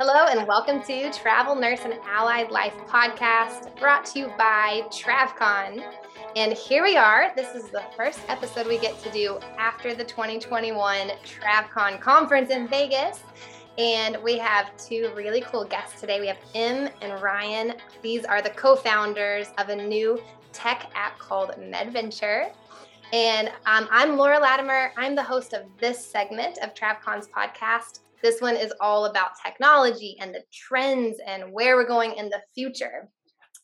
Hello, and welcome to Travel Nurse and Allied Life podcast brought to you by TravCon. And here we are. This is the first episode we get to do after the 2021 TravCon conference in Vegas. And we have two really cool guests today. We have Em and Ryan. These are the co founders of a new tech app called MedVenture. And um, I'm Laura Latimer. I'm the host of this segment of TravCon's podcast. This one is all about technology and the trends and where we're going in the future.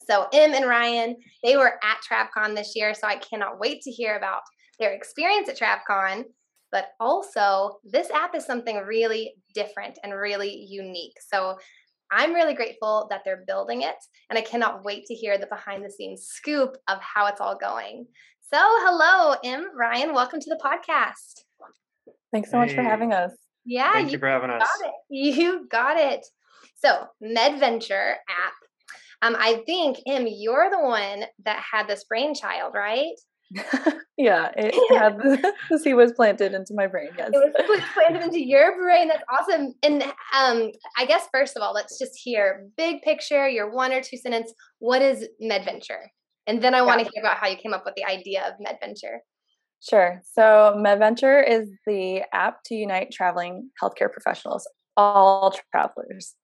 So, Em and Ryan, they were at TravCon this year, so I cannot wait to hear about their experience at TravCon. But also, this app is something really different and really unique. So, I'm really grateful that they're building it, and I cannot wait to hear the behind the scenes scoop of how it's all going. So, hello, Em, Ryan, welcome to the podcast. Thanks so hey. much for having us. Yeah, thank you, you for having us. It. You got it. So, MedVenture app. Um, I think Em, you're the one that had this brainchild, right? yeah, it had the, the seed was planted into my brain. Yes, it was planted into your brain. That's awesome. And um, I guess first of all, let's just hear big picture. Your one or two sentence. What is MedVenture? And then I yeah. want to hear about how you came up with the idea of MedVenture. Sure. So MedVenture is the app to unite traveling healthcare professionals, all travelers.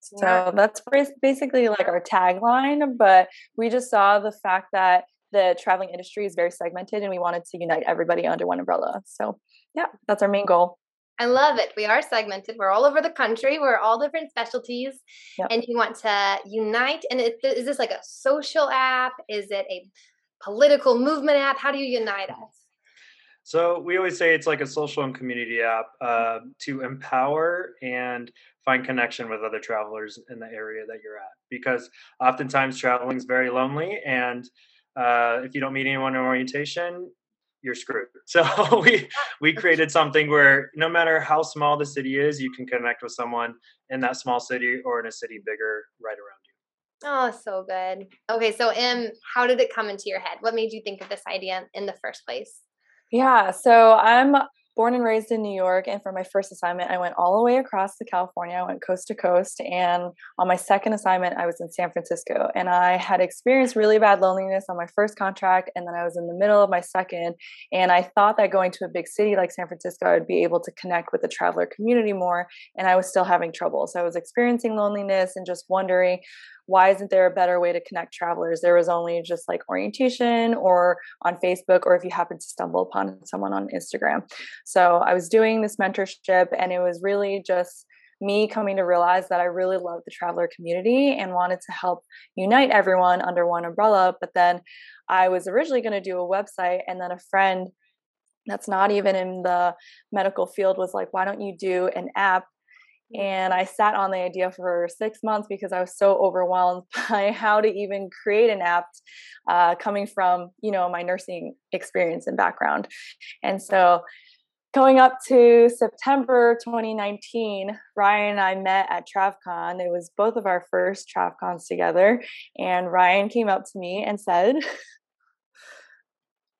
So that's basically like our tagline, but we just saw the fact that the traveling industry is very segmented and we wanted to unite everybody under one umbrella. So, yeah, that's our main goal. I love it. We are segmented. We're all over the country. We're all different specialties, yep. and you want to unite. And it, is this like a social app? Is it a political movement app? How do you unite us? So we always say it's like a social and community app uh, to empower and find connection with other travelers in the area that you're at. Because oftentimes traveling is very lonely, and uh, if you don't meet anyone in orientation, you're screwed. So we we created something where no matter how small the city is, you can connect with someone in that small city or in a city bigger right around you. Oh, so good. Okay, so Em, how did it come into your head? What made you think of this idea in the first place? Yeah, so I'm born and raised in New York. And for my first assignment, I went all the way across to California. I went coast to coast. And on my second assignment, I was in San Francisco. And I had experienced really bad loneliness on my first contract. And then I was in the middle of my second. And I thought that going to a big city like San Francisco, I would be able to connect with the traveler community more. And I was still having trouble. So I was experiencing loneliness and just wondering why isn't there a better way to connect travelers? There was only just like orientation or on Facebook, or if you happen to stumble upon someone on Instagram. So I was doing this mentorship, and it was really just me coming to realize that I really love the traveler community and wanted to help unite everyone under one umbrella. But then I was originally going to do a website, and then a friend that's not even in the medical field was like, why don't you do an app and I sat on the idea for six months because I was so overwhelmed by how to even create an app uh, coming from, you know, my nursing experience and background. And so going up to September 2019, Ryan and I met at TravCon. It was both of our first TravCons together. And Ryan came up to me and said,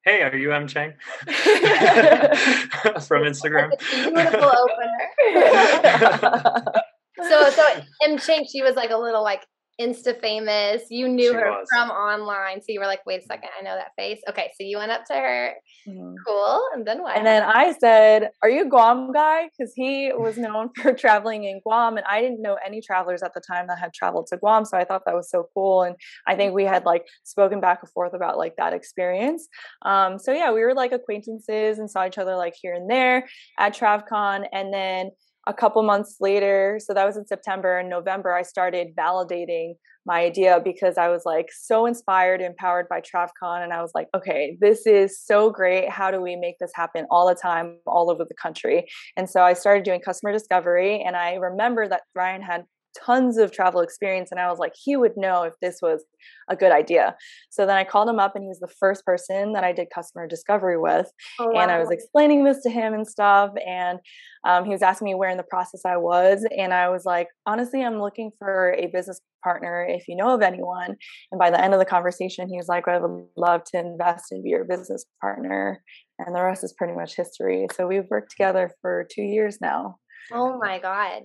Hey, are you Em Chang? From Instagram. beautiful opener. so so Em Chang, she was like a little like Insta famous. You knew she her was. from online. So you were like, wait a second, I know that face. Okay, so you went up to her. Mm-hmm. Cool. And then what? And then I said, Are you Guam guy? Because he was known for traveling in Guam. And I didn't know any travelers at the time that had traveled to Guam. So I thought that was so cool. And I think we had like spoken back and forth about like that experience. Um, so yeah, we were like acquaintances and saw each other like here and there at TravCon. And then a couple months later, so that was in September and November, I started validating my idea because I was like so inspired, empowered by TravCon. And I was like, okay, this is so great. How do we make this happen all the time, all over the country? And so I started doing customer discovery. And I remember that Ryan had tons of travel experience and I was like he would know if this was a good idea. So then I called him up and he was the first person that I did customer discovery with oh, wow. and I was explaining this to him and stuff and um, he was asking me where in the process I was and I was like honestly I'm looking for a business partner if you know of anyone and by the end of the conversation he was like I would love to invest and be your business partner and the rest is pretty much history. So we've worked together for 2 years now. Oh my god.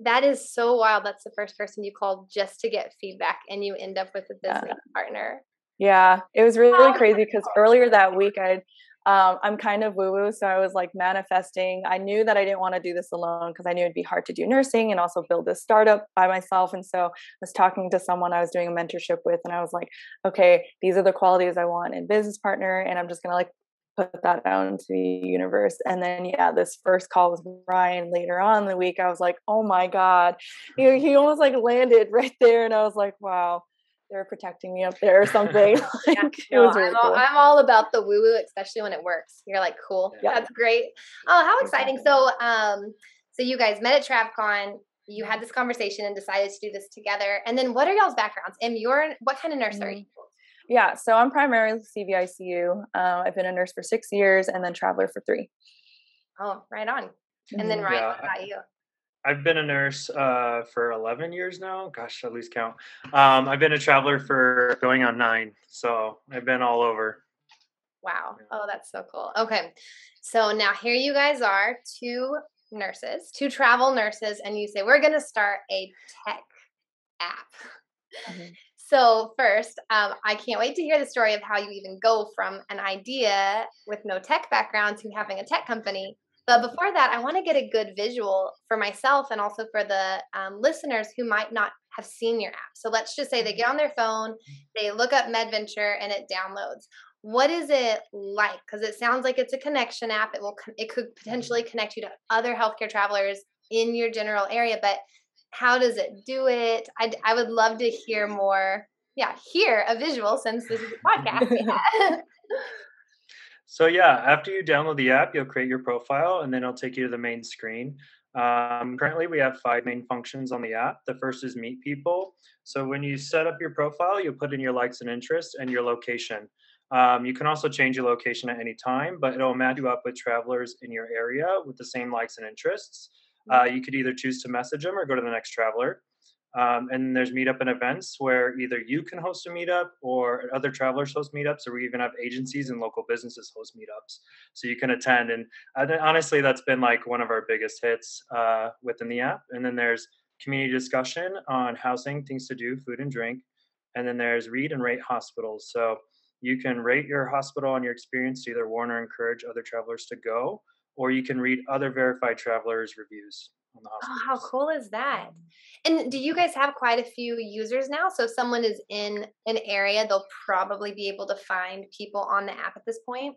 That is so wild. That's the first person you called just to get feedback, and you end up with a business yeah. partner. Yeah, it was really, really crazy because earlier that week I um, I'm kind of woo woo. So I was like manifesting. I knew that I didn't want to do this alone because I knew it'd be hard to do nursing and also build this startup by myself. And so I was talking to someone I was doing a mentorship with, and I was like, okay, these are the qualities I want in business partner. And I'm just going to like put that out into the universe. And then, yeah, this first call with Ryan later on in the week, I was like, oh my God. He, he almost like landed right there. And I was like, wow they're protecting me up there or something. like, yeah, no, really I'm, all, I'm, all, about the woo woo, especially when it works. You're like, cool, yeah. that's great. Oh, how exciting! So, um, so you guys met at TravCon. You had this conversation and decided to do this together. And then, what are y'all's backgrounds? And you're what kind of nurse are you? Yeah, so I'm primarily CVICU. Uh, I've been a nurse for six years, and then traveler for three. Oh, right on. And then mm-hmm. Ryan, yeah. what about you? I've been a nurse uh, for 11 years now. Gosh, I lose count. Um, I've been a traveler for going on nine. So I've been all over. Wow. Oh, that's so cool. Okay. So now here you guys are, two nurses, two travel nurses, and you say, we're going to start a tech app. Mm-hmm. So, first, um, I can't wait to hear the story of how you even go from an idea with no tech background to having a tech company but before that, I want to get a good visual for myself and also for the um, listeners who might not have seen your app. So let's just say they get on their phone, they look up MedVenture, and it downloads. What is it like? Because it sounds like it's a connection app. It will it could potentially connect you to other healthcare travelers in your general area, but how does it do it? I, I would love to hear more. Yeah, hear a visual since this is a podcast. So yeah, after you download the app, you'll create your profile and then it'll take you to the main screen. Um, currently, we have five main functions on the app. The first is meet people. So when you set up your profile, you put in your likes and interests and your location. Um, you can also change your location at any time, but it'll match you up with travelers in your area with the same likes and interests. Uh, you could either choose to message them or go to the next traveler. Um, and there's meetup and events where either you can host a meetup or other travelers host meetups, or we even have agencies and local businesses host meetups. So you can attend. And honestly, that's been like one of our biggest hits uh, within the app. And then there's community discussion on housing, things to do, food and drink. And then there's read and rate hospitals. So you can rate your hospital and your experience to either warn or encourage other travelers to go, or you can read other verified travelers' reviews on the Oh, how cool is that? And do you guys have quite a few users now? So if someone is in an area, they'll probably be able to find people on the app at this point.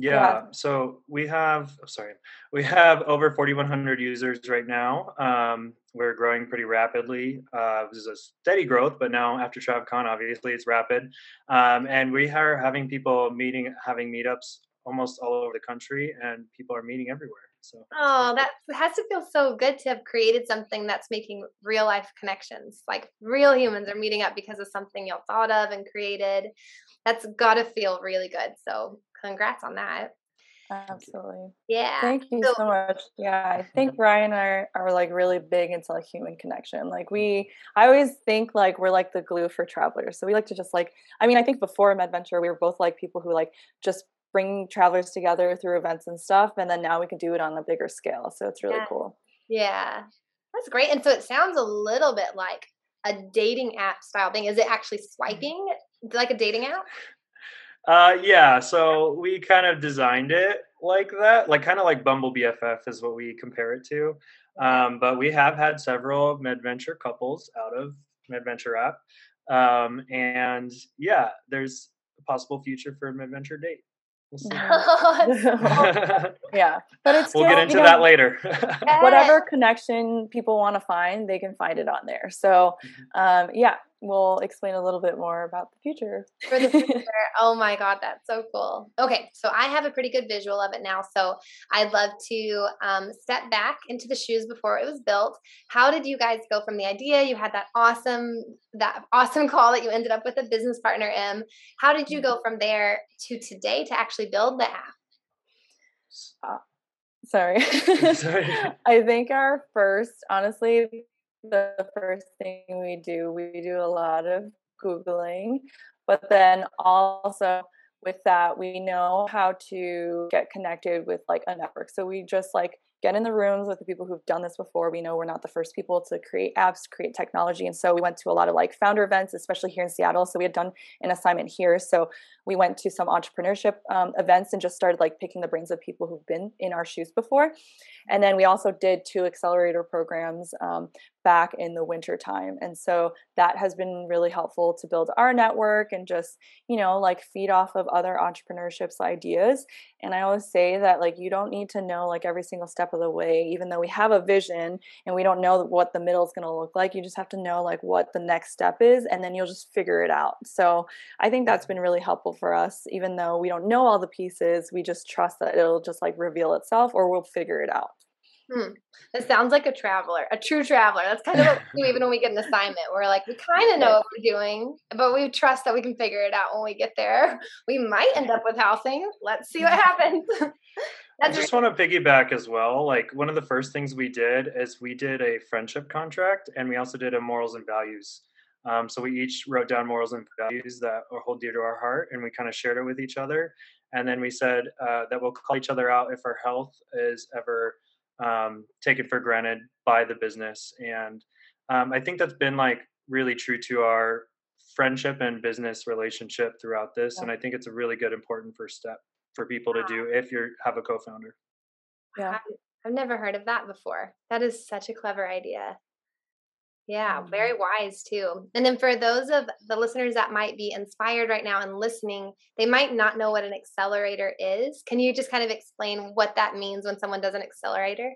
Yeah, yeah. so we have, oh, sorry, we have over 4,100 users right now. Um, we're growing pretty rapidly. Uh, this is a steady growth, but now after TravCon, obviously it's rapid. Um, and we are having people meeting, having meetups almost all over the country, and people are meeting everywhere. So oh, that has to feel so good to have created something that's making real life connections. Like real humans are meeting up because of something y'all thought of and created. That's got to feel really good. So congrats on that. Absolutely. Yeah. Thank you so, so much. Yeah, I think Ryan and I are like really big into like human connection. Like we, I always think like we're like the glue for travelers. So we like to just like, I mean, I think before MedVenture, we were both like people who like just bring travelers together through events and stuff and then now we can do it on a bigger scale so it's really yeah. cool. Yeah. That's great and so it sounds a little bit like a dating app style thing. Is it actually mm-hmm. swiping like a dating app? Uh yeah so we kind of designed it like that like kind of like bumble bff is what we compare it to um, but we have had several medventure couples out of medventure app um, and yeah there's a possible future for a medventure date yeah, but it's we'll get into you know, that later. whatever connection people want to find, they can find it on there. So, mm-hmm. um, yeah, we'll explain a little bit more about the future. For the future. oh my God, that's so cool. Okay, so I have a pretty good visual of it now. So I'd love to um, step back into the shoes before it was built. How did you guys go from the idea? You had that awesome, that awesome call that you ended up with a business partner, Em. How did you go mm-hmm. from there to today to actually build the app? Uh, sorry. sorry. I think our first, honestly, the first thing we do. We do a lot of Googling, but then also with that, we know how to get connected with like a network. So we just like get in the rooms with the people who've done this before. We know we're not the first people to create apps, create technology. And so we went to a lot of like founder events, especially here in Seattle. So we had done an assignment here. So we went to some entrepreneurship um, events and just started like picking the brains of people who've been in our shoes before. And then we also did two accelerator programs um, back in the winter time. And so that has been really helpful to build our network and just, you know, like feed off of other entrepreneurships ideas. And I always say that like you don't need to know like every single step of the way, even though we have a vision and we don't know what the middle is going to look like. You just have to know like what the next step is and then you'll just figure it out. So I think that's been really helpful for us, even though we don't know all the pieces, we just trust that it'll just like reveal itself or we'll figure it out. Hmm. That sounds like a traveler, a true traveler. That's kind of what we do even when we get an assignment. We're like, we kind of know what we're doing, but we trust that we can figure it out when we get there. We might end up with housing. Let's see what happens. I just want to piggyback as well. Like one of the first things we did is we did a friendship contract, and we also did a morals and values. Um, so we each wrote down morals and values that hold dear to our heart, and we kind of shared it with each other. And then we said uh, that we'll call each other out if our health is ever um, taken for granted by the business. And um, I think that's been like really true to our friendship and business relationship throughout this. Yeah. And I think it's a really good, important first step for people to do if you have a co-founder. Yeah. I've never heard of that before. That is such a clever idea. Yeah, very mm-hmm. wise too. And then for those of the listeners that might be inspired right now and listening, they might not know what an accelerator is. Can you just kind of explain what that means when someone does an accelerator?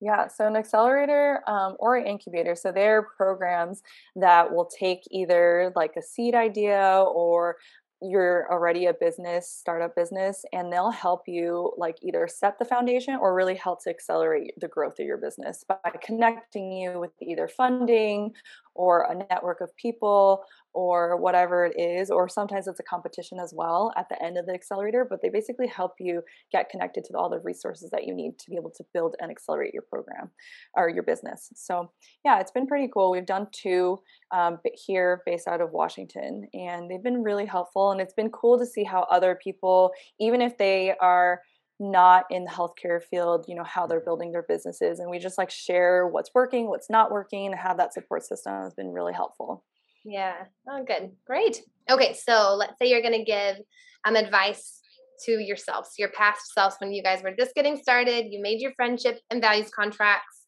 Yeah, so an accelerator um, or an incubator, so they're programs that will take either like a seed idea or you're already a business startup business and they'll help you like either set the foundation or really help to accelerate the growth of your business by connecting you with either funding or a network of people or whatever it is or sometimes it's a competition as well at the end of the accelerator but they basically help you get connected to all the resources that you need to be able to build and accelerate your program or your business so yeah it's been pretty cool we've done two um, here based out of washington and they've been really helpful and it's been cool to see how other people even if they are not in the healthcare field, you know, how they're mm-hmm. building their businesses. And we just like share what's working, what's not working, and have that support system has been really helpful. Yeah. Oh, good. Great. Okay. So let's say you're going to give um, advice to yourselves, your past selves when you guys were just getting started, you made your friendship and values contracts.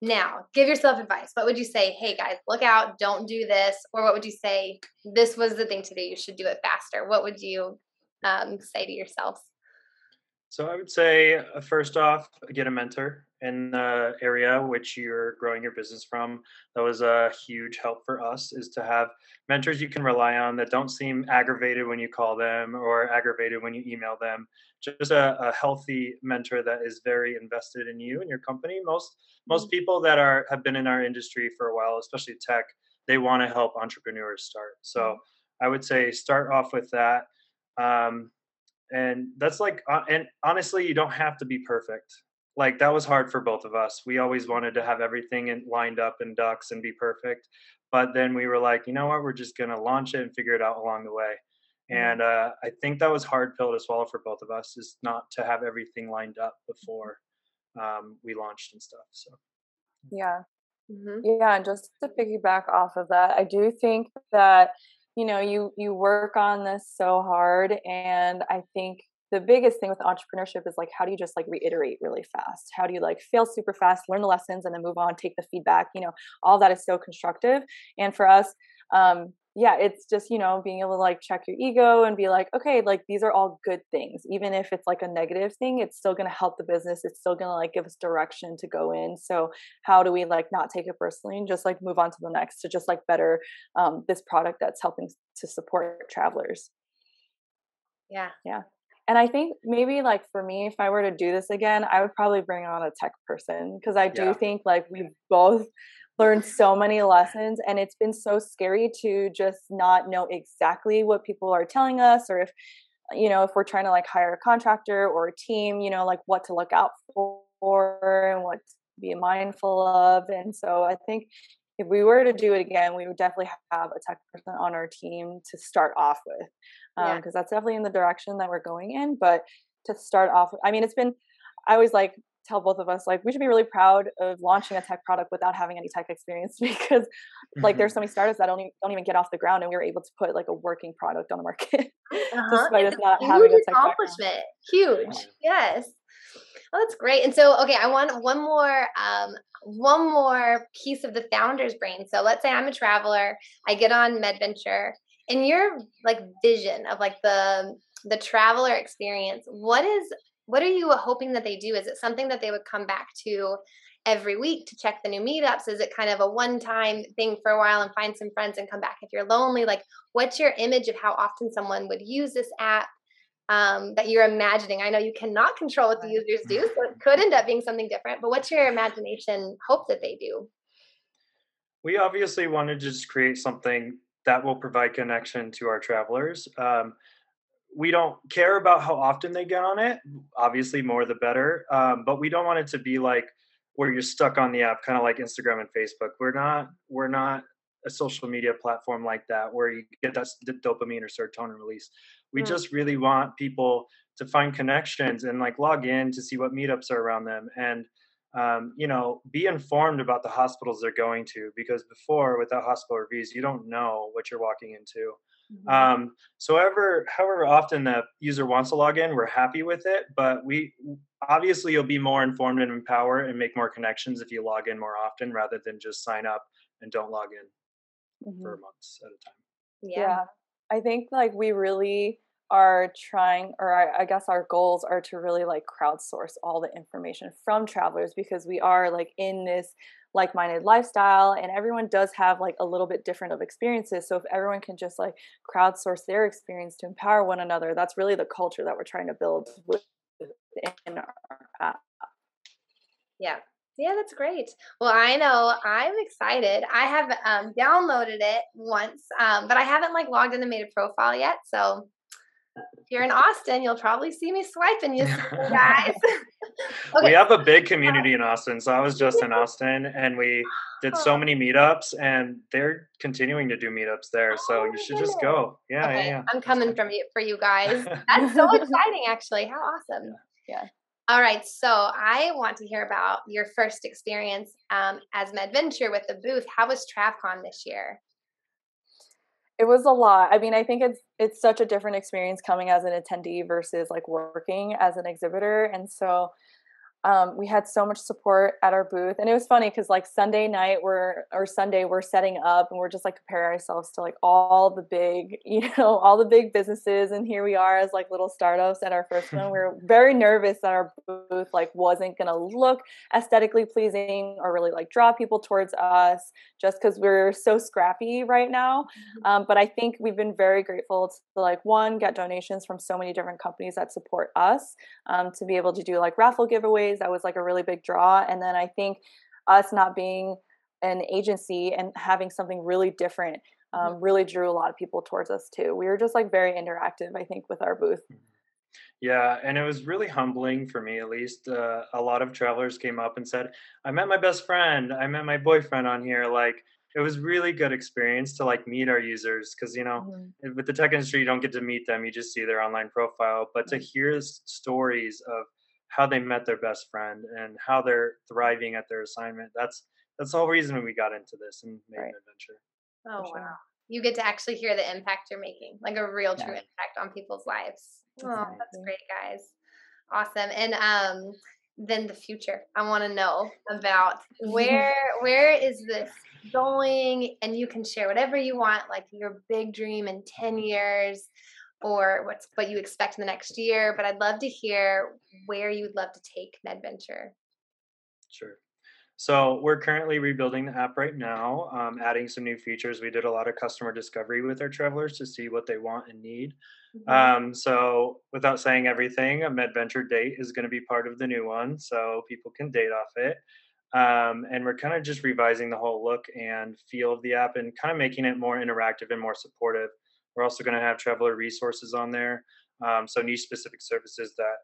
Now, give yourself advice. What would you say? Hey guys, look out, don't do this. Or what would you say? This was the thing to do. You should do it faster. What would you um, say to yourselves? So I would say, uh, first off, get a mentor in the area which you're growing your business from. That was a huge help for us is to have mentors you can rely on that don't seem aggravated when you call them or aggravated when you email them. Just a, a healthy mentor that is very invested in you and your company. Most most mm-hmm. people that are have been in our industry for a while, especially tech, they want to help entrepreneurs start. So mm-hmm. I would say start off with that. Um, and that's like uh, and honestly you don't have to be perfect like that was hard for both of us. We always wanted to have everything in, lined up in ducks and be perfect but then we were like you know what? We're just going to launch it and figure it out along the way. Mm-hmm. and uh, i think that was hard pill to swallow for both of us is not to have everything lined up before um, we launched and stuff so. Yeah. Mm-hmm. yeah and just to piggyback off of that i do think that you know you you work on this so hard and i think the biggest thing with entrepreneurship is like how do you just like reiterate really fast how do you like fail super fast learn the lessons and then move on take the feedback you know all that is so constructive and for us um yeah, it's just, you know, being able to like check your ego and be like, okay, like these are all good things. Even if it's like a negative thing, it's still going to help the business. It's still going to like give us direction to go in. So, how do we like not take it personally and just like move on to the next to just like better um, this product that's helping to support travelers? Yeah. Yeah. And I think maybe like for me, if I were to do this again, I would probably bring on a tech person because I do yeah. think like we both learned so many lessons and it's been so scary to just not know exactly what people are telling us or if you know if we're trying to like hire a contractor or a team you know like what to look out for and what to be mindful of and so i think if we were to do it again we would definitely have a tech person on our team to start off with because um, yeah. that's definitely in the direction that we're going in but to start off i mean it's been i always like tell both of us like we should be really proud of launching a tech product without having any tech experience because like there's so many startups that don't even, don't even get off the ground and we were able to put like a working product on the market uh-huh. despite us not having a tech accomplishment background. huge yes Oh, that's great. And so, okay, I want one more, um, one more piece of the founder's brain. So let's say I'm a traveler, I get on MedVenture, and your like vision of like the the traveler experience. What is what are you hoping that they do? Is it something that they would come back to every week to check the new meetups? Is it kind of a one time thing for a while and find some friends and come back if you're lonely? Like, what's your image of how often someone would use this app? Um, that you're imagining? I know you cannot control what the users do, so it could end up being something different. But what's your imagination hope that they do? We obviously wanted to just create something that will provide connection to our travelers. Um, we don't care about how often they get on it. Obviously, more the better. Um, but we don't want it to be like where you're stuck on the app, kind of like Instagram and Facebook. We're not. We're not a social media platform like that where you get that dopamine or serotonin release. We mm. just really want people to find connections and like log in to see what meetups are around them and um, you know be informed about the hospitals they're going to because before without hospital reviews you don't know what you're walking into mm-hmm. um, so however however often the user wants to log in we're happy with it but we obviously you'll be more informed and empowered and make more connections if you log in more often rather than just sign up and don't log in mm-hmm. for months at a time yeah. yeah I think like we really are trying, or I, I, guess our goals are to really like crowdsource all the information from travelers because we are like in this like minded lifestyle and everyone does have like a little bit different of experiences. So if everyone can just like crowdsource their experience to empower one another, that's really the culture that we're trying to build within our app. Yeah, yeah, that's great. Well, I know I'm excited. I have um, downloaded it once, um, but I haven't like logged in and made a profile yet. So if you're in Austin, you'll probably see me swiping you guys. okay. We have a big community in Austin. So I was just in Austin and we did so many meetups and they're continuing to do meetups there. So oh, you should goodness. just go. Yeah, okay. yeah, yeah. I'm coming from you for you guys. That's so exciting actually. How awesome. Yeah. All right, so I want to hear about your first experience um, as MedVenture with the booth. How was TravCon this year? It was a lot. I mean, I think it's it's such a different experience coming as an attendee versus like working as an exhibitor, and so um, we had so much support at our booth. And it was funny because like sunday night we're or sunday we're setting up and we're just like comparing ourselves to like all the big you know all the big businesses. And here we are as like little startups at our first one. We were very nervous that our booth like wasn't gonna look aesthetically pleasing or really like draw people towards us just because we're so scrappy right now. Mm-hmm. um, but i think we've been very grateful to like one get donations from so many different companies that support us um, to be able to do like raffle giveaways that was like a really big draw and then i think us not being an agency and having something really different mm-hmm. um, really drew a lot of people towards us too we were just like very interactive i think with our booth mm-hmm. yeah and it was really humbling for me at least uh, a lot of travelers came up and said i met my best friend i met my boyfriend on here like it was really good experience to like meet our users because you know mm-hmm. with the tech industry you don't get to meet them you just see their online profile but to hear stories of how they met their best friend and how they're thriving at their assignment. That's that's the whole reason we got into this and made right. an adventure. Oh sure. wow. You get to actually hear the impact you're making, like a real true yeah. impact on people's lives. Oh, that's great, guys. Awesome. And um then the future. I want to know about where where is this going and you can share whatever you want like your big dream in 10 years or what's what you expect in the next year. But I'd love to hear where you'd love to take MedVenture. Sure. So we're currently rebuilding the app right now, um, adding some new features. We did a lot of customer discovery with our travelers to see what they want and need. Mm-hmm. Um, so without saying everything, a MedVenture date is going to be part of the new one, so people can date off it. Um, and we're kind of just revising the whole look and feel of the app and kind of making it more interactive and more supportive. We're also going to have traveler resources on there. Um, so niche specific services that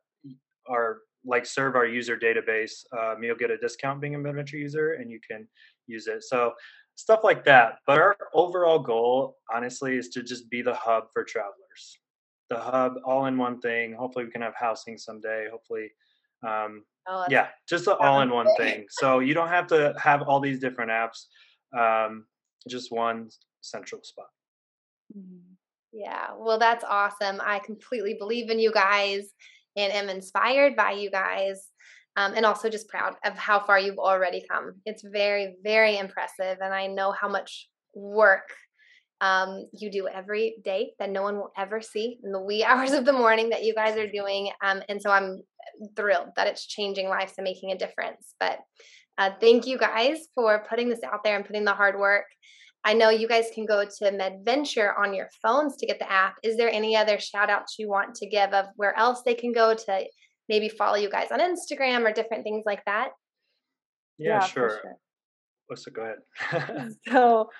are like serve our user database. Um, you'll get a discount being a MedVenture user and you can use it. So stuff like that. But our overall goal, honestly, is to just be the hub for travelers. The hub, all in one thing. Hopefully, we can have housing someday. Hopefully, Um, Oh, yeah, just an all-in-one thing. So you don't have to have all these different apps. Um, just one central spot. Mhm. Yeah, well, that's awesome. I completely believe in you guys and am inspired by you guys. Um, and also just proud of how far you've already come. It's very, very impressive. And I know how much work um, you do every day that no one will ever see in the wee hours of the morning that you guys are doing. Um, and so I'm thrilled that it's changing lives and making a difference. But uh, thank you guys for putting this out there and putting the hard work. I know you guys can go to MedVenture on your phones to get the app. Is there any other shout outs you want to give of where else they can go to maybe follow you guys on Instagram or different things like that? Yeah, for sure. Let's go ahead. So,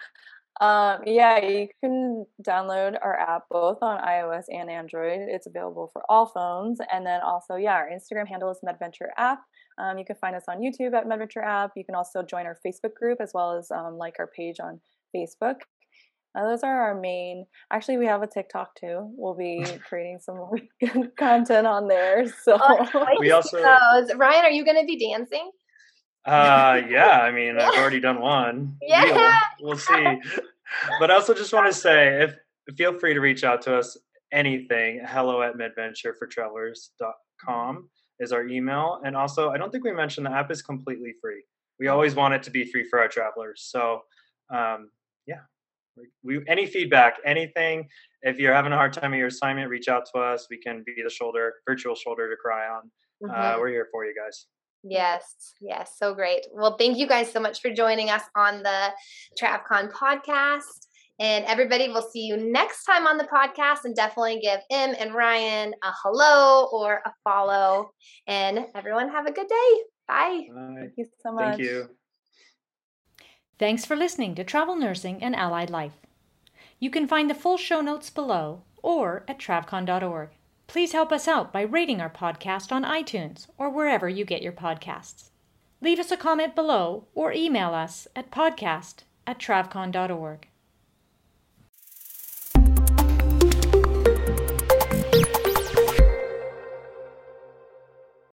um, yeah, you can download our app both on iOS and Android. It's available for all phones. And then also, yeah, our Instagram handle is MedVenture app. Um, you can find us on YouTube at MedVenture app. You can also join our Facebook group as well as um, like our page on Facebook. Uh, those are our main. Actually, we have a TikTok too. We'll be creating some more good content on there. So We also- Those. Ryan, are you going to be dancing? Uh, yeah, I mean, I've already done one. Yeah. We'll, we'll see. But I also just want to say, if feel free to reach out to us anything. Hello at medventurefortravelers.com is our email, and also I don't think we mentioned the app is completely free. We always want it to be free for our travelers. So, um, yeah, we, any feedback, anything. If you're having a hard time with your assignment, reach out to us. We can be the shoulder, virtual shoulder to cry on. Uh, Mhm. we're here for you guys. Yes, yes, so great. Well, thank you guys so much for joining us on the TravCon podcast. And everybody, we'll see you next time on the podcast. And definitely give Em and Ryan a hello or a follow. And everyone, have a good day. Bye. Bye. thank you so much. Thank you. Thanks for listening to Travel Nursing and Allied Life. You can find the full show notes below or at travcon.org. Please help us out by rating our podcast on iTunes or wherever you get your podcasts. Leave us a comment below or email us at podcast at travcon.org.